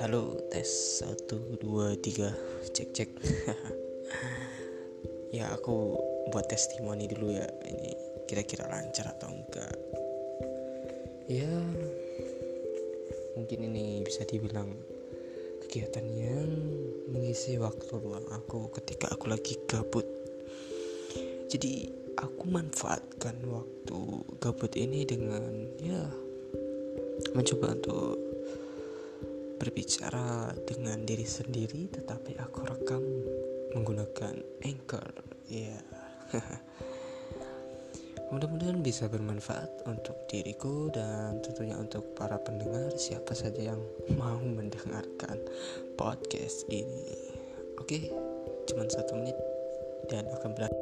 Halo tes 1 2 3 cek cek. Ya aku buat testimoni dulu ya. Ini kira-kira lancar atau enggak? Ya Mungkin ini bisa dibilang Kegiatan yang mengisi waktu luang aku ketika aku lagi gabut. Jadi aku manfaatkan waktu gabut ini dengan ya mencoba untuk berbicara dengan diri sendiri tetapi aku rekam menggunakan anchor. Ya. Yeah. mudah-mudahan bisa bermanfaat untuk diriku dan tentunya untuk para pendengar siapa saja yang mau mendengarkan podcast ini. Oke cuman satu menit dan akan berakhir